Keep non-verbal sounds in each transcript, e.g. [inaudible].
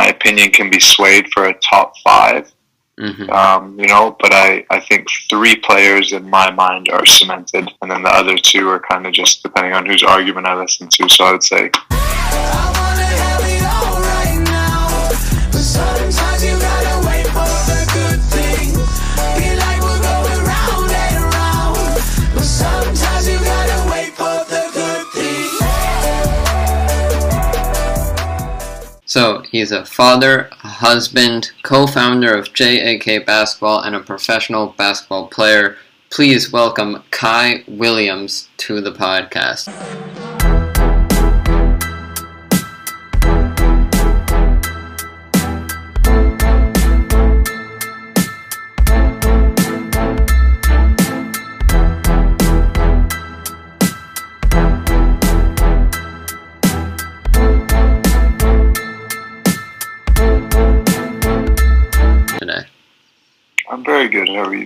my opinion can be swayed for a top 5 Mm-hmm. Um, you know, but I, I think three players in my mind are cemented, and then the other two are kind of just depending on whose argument I listen to. So I would say So he's a father, a husband, co-founder of JAK Basketball, and a professional basketball player. Please welcome Kai Williams to the podcast.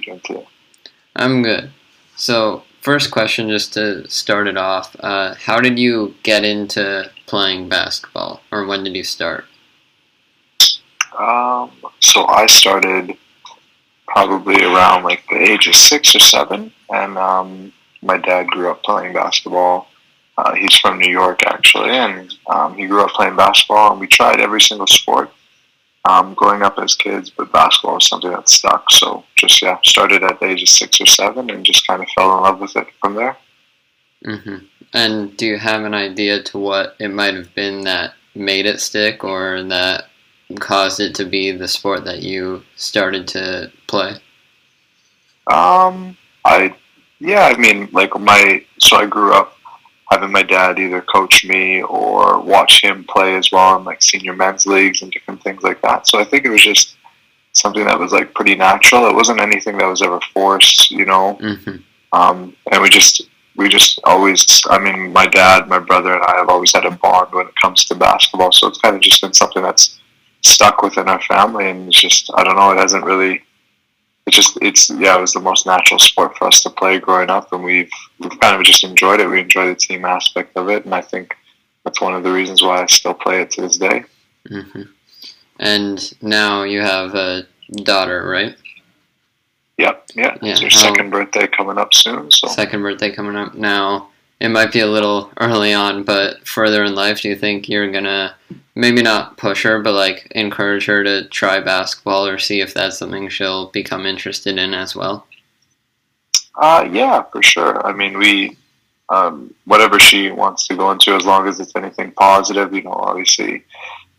Doing today? I'm good. So, first question, just to start it off, uh, how did you get into playing basketball, or when did you start? Um, so I started probably around like the age of six or seven, and um, my dad grew up playing basketball. Uh, he's from New York actually, and um, he grew up playing basketball, and we tried every single sport um, growing up as kids, but basketball was something that stuck. So just yeah, started at the age of six or seven, and just kind of fell in love with it from there. hmm And do you have an idea to what it might have been that made it stick, or that caused it to be the sport that you started to play? Um, I yeah, I mean, like my so I grew up having my dad either coach me or watch him play as well in like senior men's leagues and different things like that. So I think it was just something that was like pretty natural. It wasn't anything that was ever forced, you know. hmm Um, and we just we just always I mean, my dad, my brother, and I have always had a bond when it comes to basketball. So it's kind of just been something that's stuck within our family, and it's just I don't know. It hasn't really. It's just it's yeah. It was the most natural sport for us to play growing up, and we've we've kind of just enjoyed it. We enjoy the team aspect of it, and I think that's one of the reasons why I still play it to this day. hmm And now you have a daughter, right? Yep, yeah. Yeah, It's her how- second birthday coming up soon, so Second birthday coming up now. It might be a little early on, but further in life, do you think you're gonna maybe not push her, but like encourage her to try basketball or see if that's something she'll become interested in as well? Uh, yeah, for sure. I mean, we, um, whatever she wants to go into, as long as it's anything positive, you know, obviously,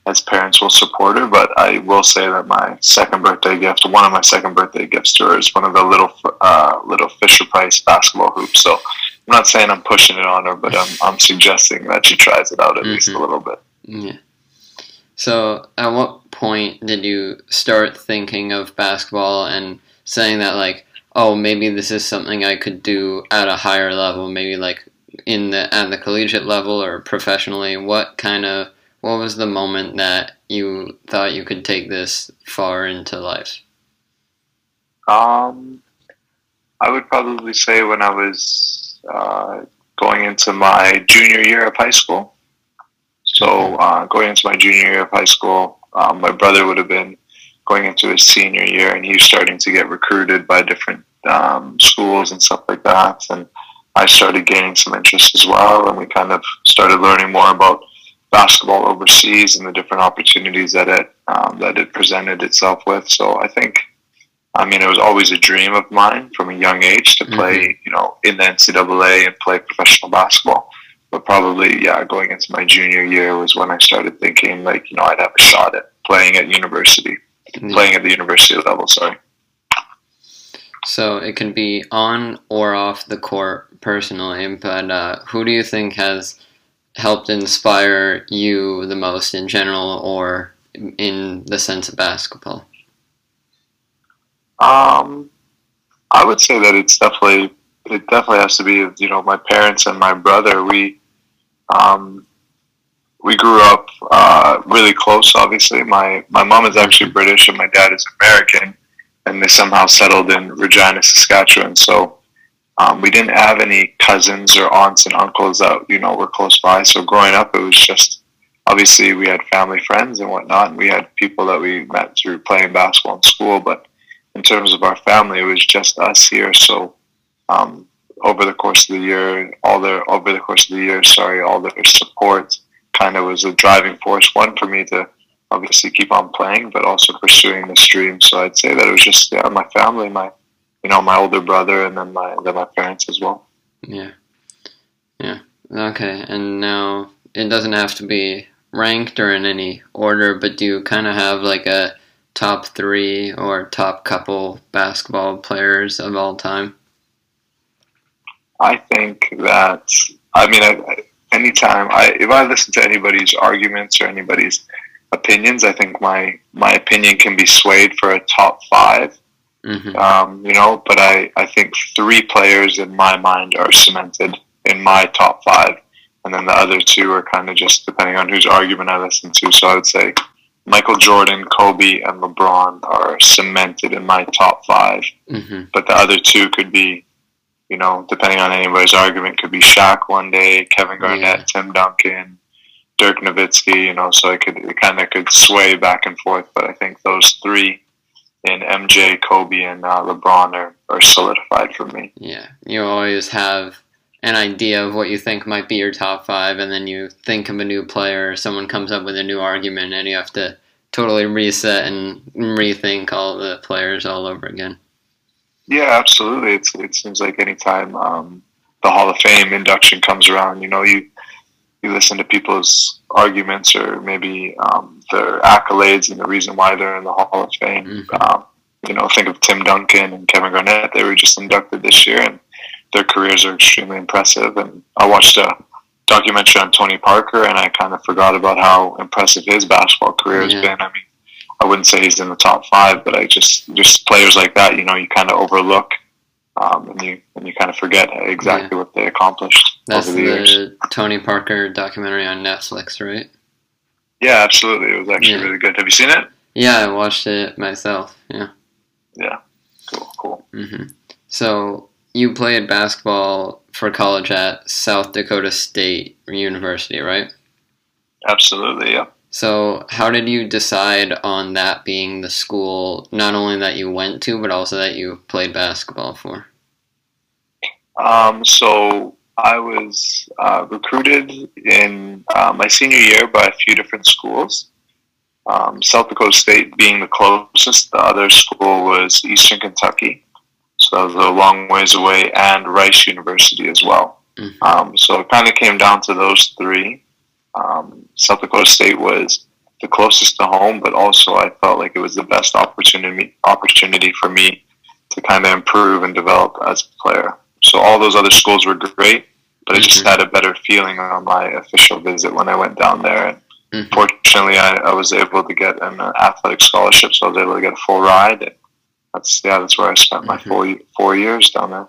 as parents will support her. But I will say that my second birthday gift, one of my second birthday gifts to her, is one of the little, uh, little Fisher Price basketball hoops. So I'm not saying I'm pushing it on her, but I'm, I'm suggesting that she tries it out at least a Mhm. little bit. Yeah. So, at what point did you start thinking of basketball and saying that, like, oh, maybe this is something I could do at a higher level, maybe like in the at the collegiate level or professionally? What kind of what was the moment that you thought you could take this far into life? Um, I would probably say when I was uh, going into my junior year of high school. So uh, going into my junior year of high school, um, my brother would have been going into his senior year, and he was starting to get recruited by different um, schools and stuff like that. And I started gaining some interest as well, and we kind of started learning more about basketball overseas and the different opportunities that it um, that it presented itself with. So I think I mean, it was always a dream of mine from a young age to play, you know, in the NCAA and play professional basketball. But probably, yeah, going into my junior year was when I started thinking, like, you know, I'd have a shot at playing at university, playing at the university level. Sorry. So it can be on or off the court personally, but uh, who do you think has helped inspire you the most in general or in the sense of basketball? Um, I would say that it's definitely it definitely has to be you know my parents and my brother. We um, we grew up uh, really close. Obviously, my my mom is actually British and my dad is American, and they somehow settled in Regina, Saskatchewan. So um, we didn't have any cousins or aunts and uncles that you know were close by. So growing up, it was just obviously we had family friends and whatnot, and we had people that we met through playing basketball in school. But in terms of our family, it was just us here. So um, over the course of the year, all their over the course of the year, sorry, all their support kind of was a driving force. One for me to obviously keep on playing, but also pursuing the stream. So I'd say that it was just yeah, my family, my you know my older brother, and then my then my parents as well. Yeah. Yeah. Okay. And now it doesn't have to be ranked or in any order, but do you kind of have like a top three or top couple basketball players of all time? I think that I mean, I, anytime I if I listen to anybody's arguments or anybody's opinions, I think my my opinion can be swayed for a top 5 hmm Um, you know, but I I think three players in my mind are cemented in my top five, and then the other two are kind of just depending on whose argument I listen to. So I would say Michael Jordan, Kobe, and LeBron are cemented in my top five hmm but the other two could be, you know, depending on anybody's argument, could be Shaq one day, Kevin Garnett, Yeah. Tim Duncan, Dirk Nowitzki, you know, so it could it kind of could sway back and forth. But I think those three in MJ, Kobe, and uh, LeBron are, are solidified for me. Yeah. You always have an idea of what you think might be your top five, and then you think of a new player, or someone comes up with a new argument, and you have to totally reset and rethink all the players all over again. Yeah, absolutely. It's it seems like anytime um, the Hall of Fame induction comes around, you know, you you listen to people's arguments or maybe um, their accolades and the reason why they're in the Hall of Fame. Mhm. Um, you know, think of Tim Duncan and Kevin Garnett. They were just inducted this year, and their careers are extremely impressive. And I watched a documentary on Tony Parker, and I kind of forgot about how impressive his basketball career has Yeah. been. I mean, I wouldn't say he's in the top five, but I just just players like that, you know, you kind of overlook, um, and you and you kind of forget exactly what they accomplished That's over the years. Tony Parker documentary on Netflix, right? Yeah, absolutely. It was actually Yeah. really good. Have you seen it? Yeah, I watched it myself. Yeah. Yeah. Cool, cool. Mm-hmm. So you played basketball for college at South Dakota State University, right? Absolutely, yeah. So how did you decide on that being the school, not only that you went to, but also that you played basketball for? Um, so I was uh, recruited in uh, my senior year by a few different schools. Um, South Dakota State being the closest. The other school was Eastern Kentucky, so was a long ways away, and Rice University as well. Mhm. Um, so it kind of came down to those three. Um, South Dakota State was the closest to home, but also I felt like it was the best opportunity opportunity for me to kind of improve and develop as a player. So all those other schools were great, but I just Mhm. had a better feeling on my official visit when I went down there. And Mhm. fortunately, I, I was able to get an uh, athletic scholarship, so I was able to get a full ride. And that's yeah, that's where I spent my Mhm. four four years down there.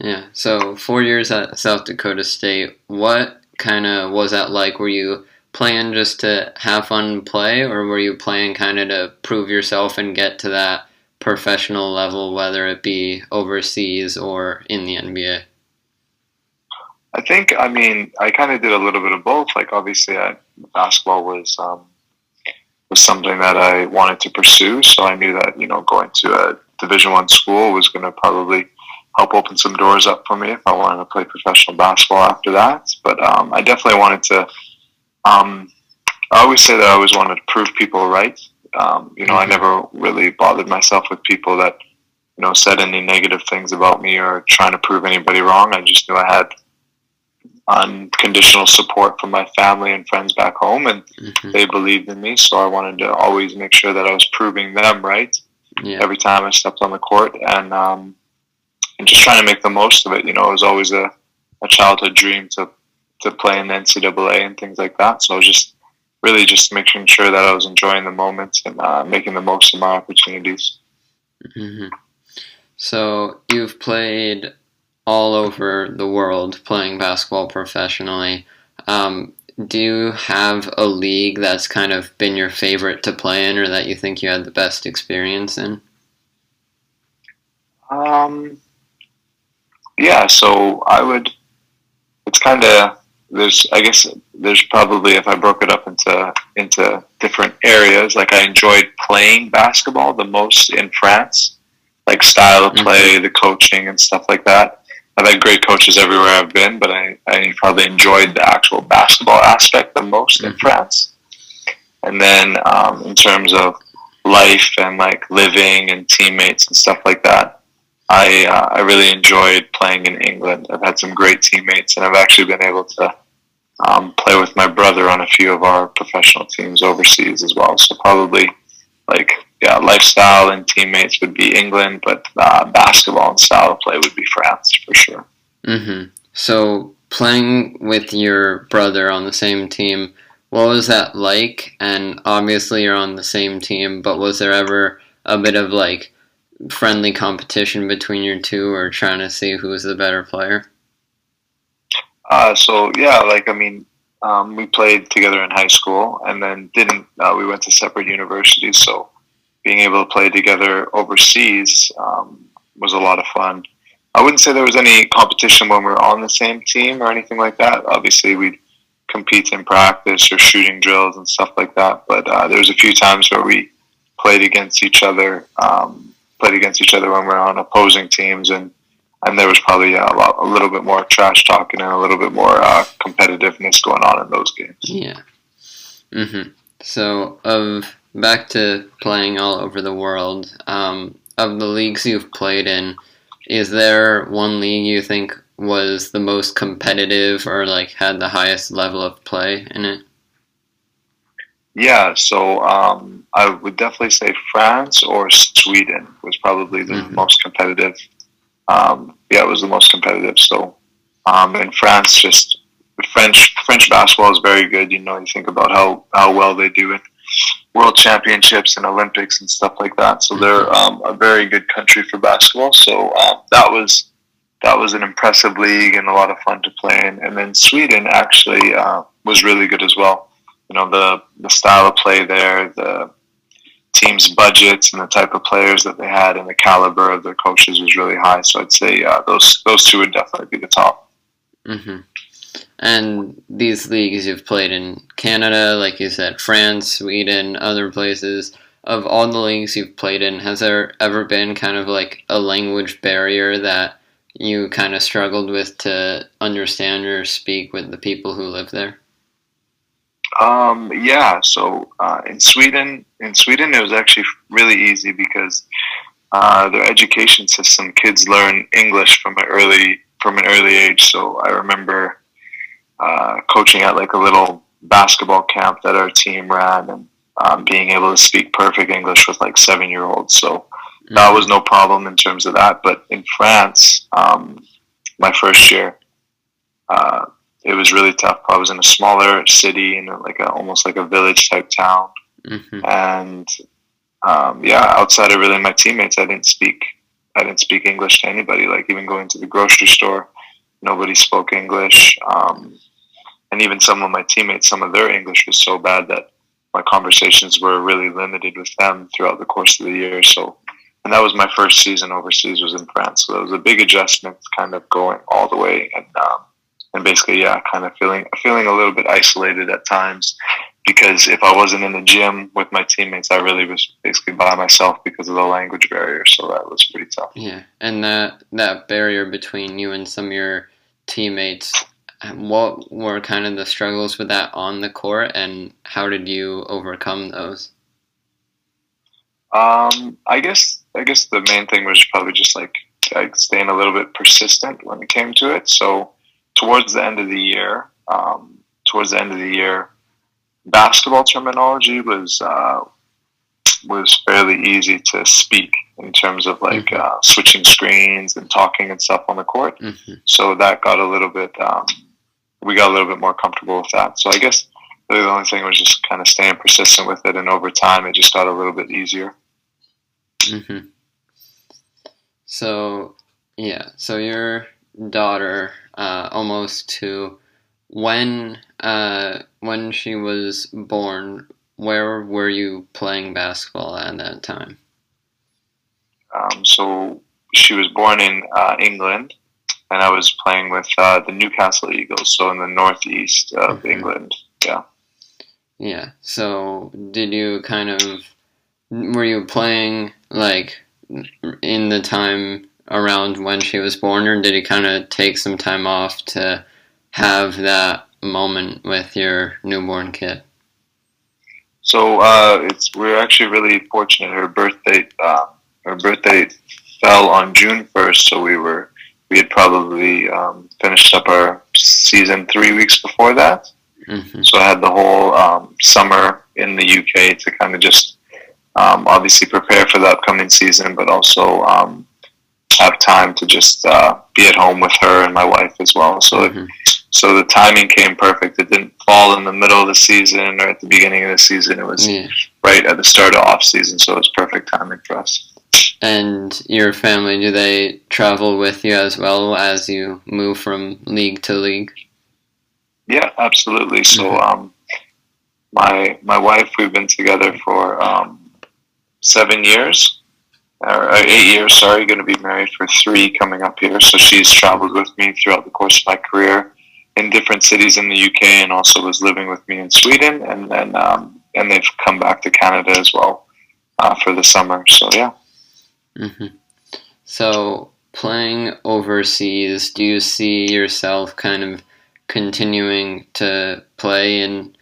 Yeah. So four years at South Dakota State. What kind of was that like? Were you playing just to have fun and play, or were you playing kind of to prove yourself and get to that professional level, whether it be overseas or in the NBA? I think I mean I kind of did a little bit of both. Like obviously, I, basketball was um, was something that I wanted to pursue, so I knew that you know going to a Division One school was going to probably help open some doors up for me if I wanted to play professional basketball after that. But um, I definitely wanted to. Um, I always say that I always wanted to prove people right. Um, you know, I Mhm. never really bothered myself with people that you know said any negative things about me or trying to prove anybody wrong. I just knew I had unconditional support from my family and friends back home, and hmm they believed in me. So I wanted to always make sure that I was proving them right Yeah. every time I stepped on the court, and um, and just trying to make the most of it. You know, it was always a, a childhood dream to to play in the NCAA and things like that. So I was just really just making sure that I was enjoying the moments and uh, making the most of my opportunities. hmm So you've played all over the world playing basketball professionally. Um, do you have a league that's kind of been your favorite to play in, or that you think you had the best experience in? Um, yeah, so I would. It's kind of there's I guess there's probably if I broke it up into into different areas, like I enjoyed playing basketball the most in France, like style of play, the coaching and stuff like that. I've had great coaches everywhere I've been, but I, I probably enjoyed the actual basketball aspect the most in Mhm. France. And then um, in terms of life and like living and teammates and stuff like that, I uh, I really enjoyed playing in England. I've had some great teammates, and I've actually been able to um, play with my brother on a few of our professional teams overseas as well. So probably like yeah, lifestyle and teammates would be England, but uh, basketball and style of play would be France for sure. hmm So playing with your brother on the same team, what was that like? And obviously you're on the same team, but was there ever a bit of like friendly competition between your two, or trying to see who was the better player? Uh, so yeah, like I mean, um, we played together in high school, and then didn't. Uh, we went to separate universities, so being able to play together overseas um, was a lot of fun. I wouldn't say there was any competition when we were on the same team or anything like that. Obviously, we'd compete in practice or shooting drills and stuff like that. But uh, there was a few times where we played against each other, um, played against each other when we were on opposing teams, and and there was probably uh, a, lot, a little bit more trash talking and a little bit more uh, competitiveness going on in those games. Yeah. hmm So of back to playing all over the world. Um, of the leagues you've played in, is there one league you think was the most competitive or like had the highest level of play in it? Yeah, so um, I would definitely say France or Sweden was probably the Mhm. most competitive. Um, yeah, it was the most competitive. So um, in France, just French French basketball is very good. You know, you think about how how well they do in World Championships and Olympics and stuff like that. So they're um, a very good country for basketball. So um, that was that was an impressive league and a lot of fun to play in. And then Sweden actually uh, was really good as well. You know, the the style of play there, the team's budgets and the type of players that they had and the caliber of their coaches was really high. So I'd say uh, those those two would definitely be the top. hmm And these leagues you've played in Canada, like you said, France, Sweden, other places. Of all the leagues you've played in, has there ever been kind of like a language barrier that you kind of struggled with to understand or speak with the people who live there? Um, yeah, so uh, in Sweden, in Sweden, it was actually really easy because uh, their education system, kids learn English from an early from an early age. So I remember uh, coaching at like a little basketball camp that our team ran, and um, being able to speak perfect English with like seven year olds. So that was no problem in terms of that. But in France, um, my first year, uh, it was really tough. I was in a smaller city in like a, almost like a village type town, hmm and um, yeah, outside of really my teammates, I didn't speak. I didn't speak English to anybody. Like even going to the grocery store, nobody spoke English. Um, and even some of my teammates, some of their English was so bad that my conversations were really limited with them throughout the course of the year. So, and that was my first season overseas was in France. So it was a big adjustment, kind of going all the way and um, and basically, yeah, kind of feeling feeling a little bit isolated at times because if I wasn't in the gym with my teammates, I really was basically by myself because of the language barrier. So that was pretty tough. Yeah, and that that barrier between you and some of your teammates, what were kind of the struggles with that on the court, and how did you overcome those? Um, I guess I guess the main thing was probably just like like staying a little bit persistent when it came to it. So towards the end of the year, um, towards the end of the year, basketball terminology was uh, was fairly easy to speak in terms of like Mhm. uh, switching screens and talking and stuff on the court. hmm So that got a little bit. Um, we got a little bit more comfortable with that. So I guess really the only thing was just kind of staying persistent with it, and over time, it just got a little bit easier. hmm So yeah, so your daughter, uh, almost two, when uh, when she was born, where were you playing basketball at that time? Um, so she was born in uh, England, and I was playing with uh, the Newcastle Eagles, so in the northeast of Mhm. England. Yeah. Yeah. So did you kind of were you playing like in the time around when she was born, or did you kind of take some time off to have that moment with your newborn kid? So uh, it's we're actually really fortunate. Her birthday, uh, her birthday fell on June first, so we were we had probably um, finished up our season three weeks before that. hmm So I had the whole um, summer in the UK to kind of just um, obviously prepare for the upcoming season, but also um, have time to just uh, be at home with her and my wife as well. So it hmm so the timing came perfect. It didn't fall in the middle of the season or at the beginning of the season. It was Yeah. right at the start of off season, so it was perfect timing for us. And your family, do they travel with you as well as you move from league to league? Yeah, absolutely. So Mhm. um, my my wife, we've been together for um, seven years, or uh, eight years. Sorry, going to be married for three coming up here. So she's traveled with me throughout the course of my career in different cities in the UK, and also was living with me in Sweden, and then um, and they've come back to Canada as well uh, for the summer. So yeah. Hmm So, playing overseas, do you see yourself kind of continuing to play in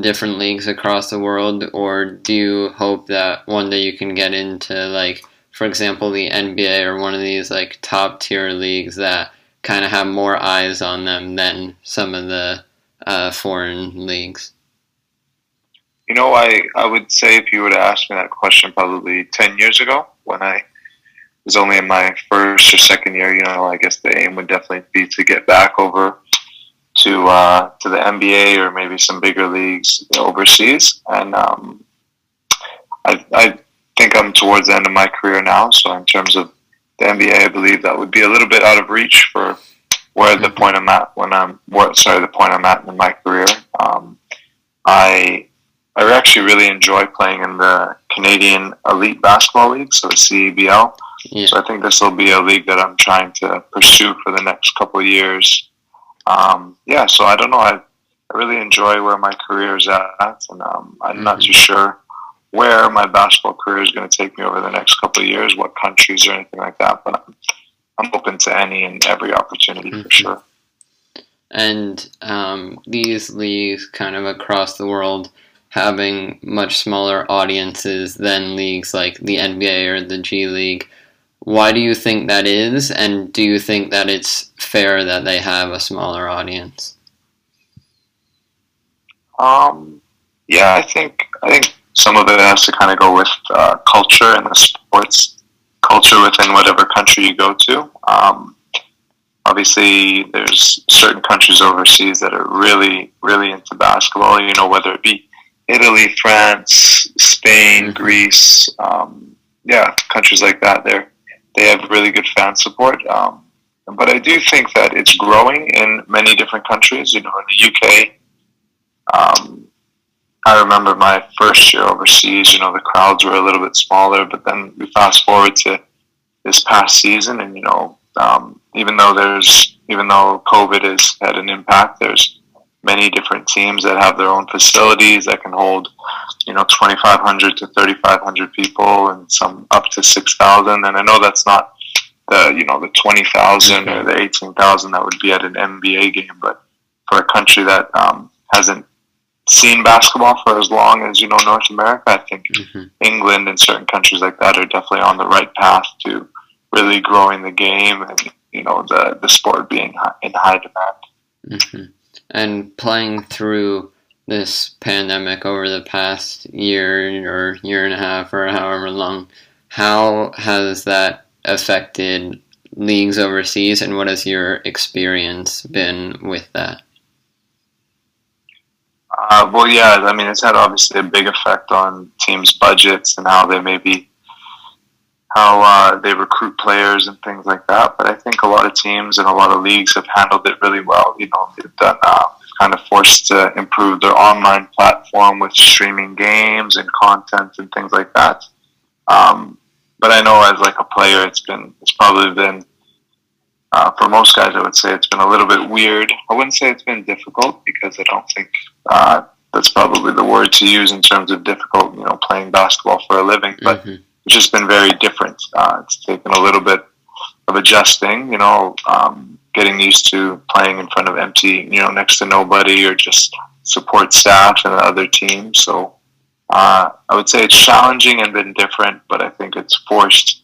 different leagues across the world, or do you hope that one day you can get into, like, for example, the NBA or one of these, like, top tier leagues that kind of have more eyes on them than some of the uh, foreign leagues? You know, I, I would say if you were to ask me that question probably 10 years ago when I was only in my first or second year, you know, I guess the aim would definitely be to get back over to uh, to the NBA or maybe some bigger leagues overseas. And um, I, I think I'm towards the end of my career now. So in terms of the NBA, I believe that would be a little bit out of reach for where the point I'm at when I'm, what, sorry, the point I'm at in my career. Um, I I actually really enjoy playing in the Canadian Elite Basketball League, so the CEBL. Yeah. So I think this will be a league that I'm trying to pursue for the next couple of years. Um, yeah, so I don't know. I, I really enjoy where my career is at, and um, I'm not Mhm. too sure where my basketball career is going to take me over the next couple of years, what countries or anything like that. But I'm, I'm open to any and every opportunity for Mhm. sure. and um, these leagues kind of across the world having much smaller audiences than leagues like the NBA or the G League. Why do you think that is, and do you think that it's fair that they have a smaller audience? Um, yeah, I think I think some of it has to kind of go with uh, culture and the sports culture within whatever country you go to. Um, obviously, there's certain countries overseas that are really, really into basketball. You know, whether it be Italy, France, Spain, Mhm. Greece, um, yeah, countries like that. They're they have really good fan support. Um, but I do think that it's growing in many different countries. You know, in the UK, um, I remember my first year overseas, you know, the crowds were a little bit smaller, but then we fast forward to this past season and, you know, um, even though there's, even though COVID has had an impact, there's many different teams that have their own facilities that can hold, you know, 2,500 to 3,500 people and some up to 6,000. And I know that's not the, you know, the 20,000 or the 18,000 that would be at an NBA game, but for a country that um, hasn't seen basketball for as long as you know North America. I think hmm England and certain countries like that are definitely on the right path to really growing the game and you know the the sport being in high demand. hmm And playing through this pandemic over the past year or year and a half or however long, how has that affected leagues overseas and what has your experience been with that? Uh, well, yeah, I mean it's had obviously a big effect on teams' budgets and how they maybe how uh, they recruit players and things like that. But I think a lot of teams and a lot of leagues have handled it really well. You know, they've done uh, kind of forced to improve their online platform with streaming games and content and things like that. Um, but I know as like a player, it's been it's probably been uh, for most guys, I would say it's been a little bit weird. I wouldn't say it's been difficult because I don't think uh, that's probably the word to use in terms of difficult. You know, playing basketball for a living, but Mhm. Just been very different. Uh, it's taken a little bit of adjusting. You know, um, getting used to playing in front of empty, you know, next to nobody or just support staff and the other teams. So uh, I would say it's challenging and been different, but I think it's forced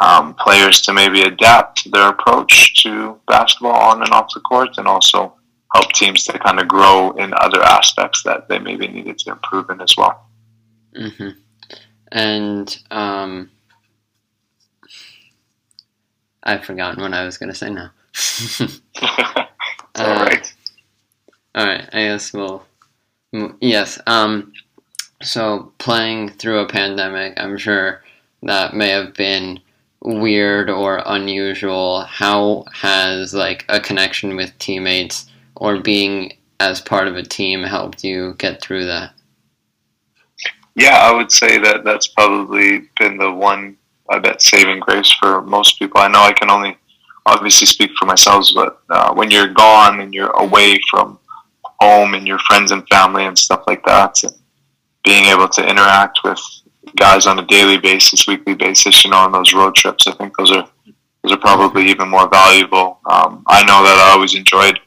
um, players to maybe adapt their approach to basketball on and off the court, and also help teams to kind of grow in other aspects that they maybe needed to improve in as well. hmm And um, I've forgotten what I was gonna say now. [laughs] Uh, all right. All right, I guess we'll. Yes. Um. So playing through a pandemic, I'm sure that may have been weird or unusual. How has like a connection with teammates or being as part of a team helped you get through that? Yeah, I would say that that's probably been the one, I bet, saving grace for most people. I know I can only obviously speak for myself, but uh, when you're gone and you're away from home and your friends and family and stuff like that, and being able to interact with guys on a daily basis, weekly basis, you know, on those road trips, I think those are those are probably even more valuable. Um, I know that I always enjoyed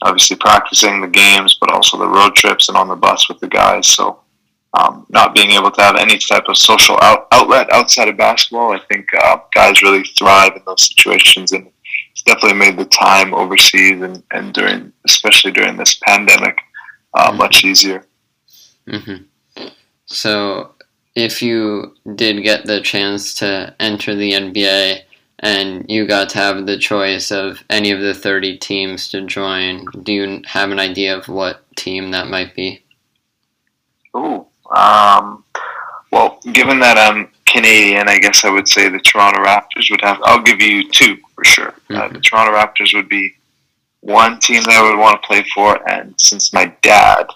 obviously practicing the games, but also the road trips and on the bus with the guys. So um, not being able to have any type of social out- outlet outside of basketball, I think uh, guys really thrive in those situations, and it's definitely made the time overseas and, and during, especially during this pandemic, uh, Mhm. much easier. hmm So, if you did get the chance to enter the NBA and you got to have the choice of any of the 30 teams to join, do you have an idea of what team that might be? Ooh, um, well, given that I'm Canadian, I guess I would say the Toronto Raptors would have. I'll give you two for sure. Uh, Mhm. the Toronto Raptors would be one team that I would want to play for, and since my dad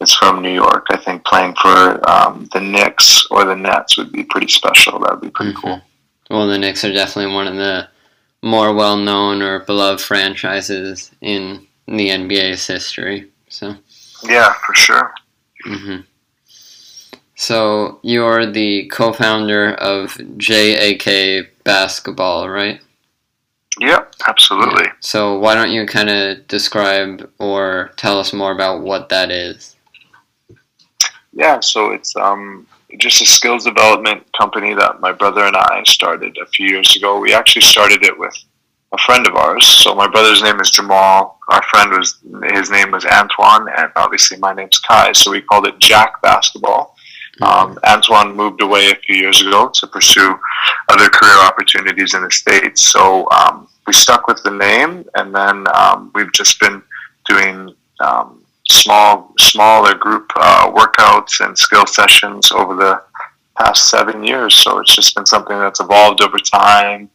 is from New York, I think playing for um, the Knicks or the Nets would be pretty special. That would be pretty Mhm. cool. Well, the Knicks are definitely one of the more well known or beloved franchises in the NBA's history. So. Yeah, for sure. hmm So you're the co-founder of JAK Basketball, right? Yep, absolutely. So why don't you kind of describe or tell us more about what that is? Yeah, so it's um, just a skills development company that my brother and I started a few years ago. We actually started it with a friend of ours. So my brother's name is Jamal. Our friend was his name was Antoine, and obviously my name's Kai. So we called it JAK Basketball. Um, Antoine moved away a few years ago to pursue other career opportunities in the states. So um, we stuck with the name, and then um, we've just been doing um, small, smaller group uh, workouts and skill sessions over the past seven years. So it's just been something that's evolved over time.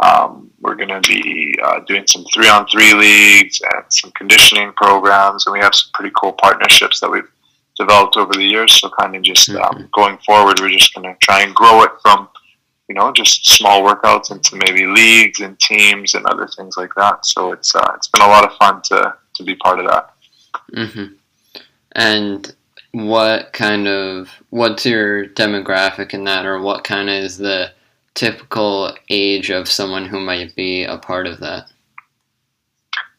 Um, we're going to be uh, doing some three-on-three leagues and some conditioning programs, and we have some pretty cool partnerships that we've developed over the years. So kind of just um, going forward, we're just going to try and grow it from, you know, just small workouts into maybe leagues and teams and other things like that. So it's uh, it's been a lot of fun to to be part of that. Mm-hmm. And what kind of what's your demographic in that, or what kind of is the typical age of someone who might be a part of that?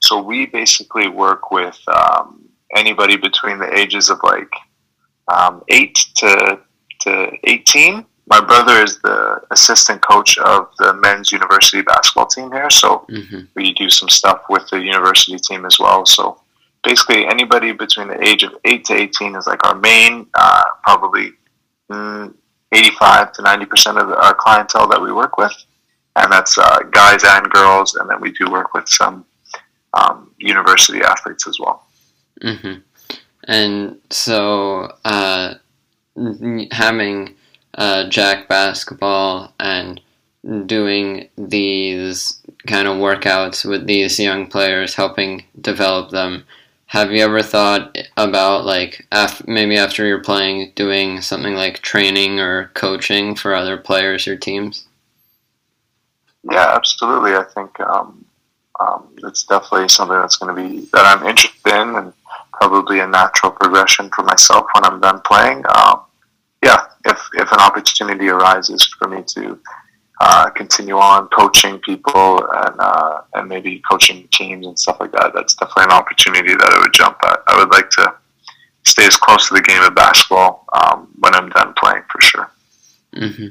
So we basically work with um, anybody between the ages of like um, eight to to eighteen. My brother is the assistant coach of the men's university basketball team here, so hmm we do some stuff with the university team as well. So basically, anybody between the age of eight to eighteen is like our main, uh, probably mm, eighty-five to ninety percent of our clientele that we work with, and that's uh, guys and girls, and then we do work with some um, university athletes as well. Hmm And so, uh, having uh, JAK basketball and doing these kind of workouts with these young players, helping develop them. Have you ever thought about like af- maybe after you're playing, doing something like training or coaching for other players or teams? Yeah, absolutely. I think um, um, it's definitely something that's going to be that I'm interested in and probably a natural progression for myself when I'm done playing. Um, yeah, if if an opportunity arises for me to uh, continue on coaching people and uh, and maybe coaching teams and stuff like that, that's definitely an opportunity that I would jump at. I would like to stay as close to the game of basketball um, when I'm done playing for sure. hmm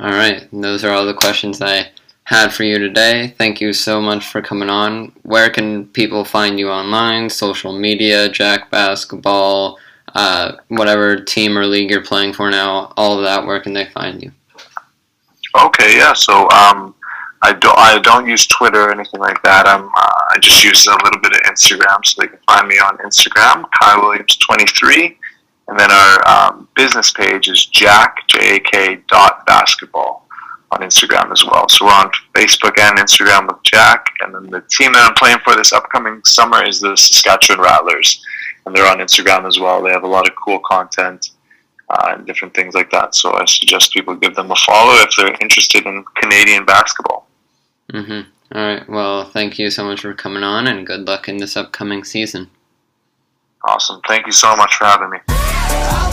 All right, those are all the questions I had for you today. Thank you so much for coming on. Where can people find you online? Social media, JAK Basketball, uh, whatever team or league you're playing for now, all of that. Where can they find you? Okay, yeah. So um, I don't I don't use Twitter or anything like that. I'm uh, I just use a little bit of Instagram, so they can find me on Instagram, Kai Williams twenty three, and then our um, business page is JAK J A K dot basketball on Instagram as well. So we're on Facebook and Instagram with JAK, and then the team that I'm playing for this upcoming summer is the Saskatchewan Rattlers, and they're on Instagram as well. They have a lot of cool content uh, and different things like that. So I suggest people give them a follow if they're interested in Canadian basketball. hmm All right. Well, thank you so much for coming on, and good luck in this upcoming season. Awesome. Thank you so much for having me.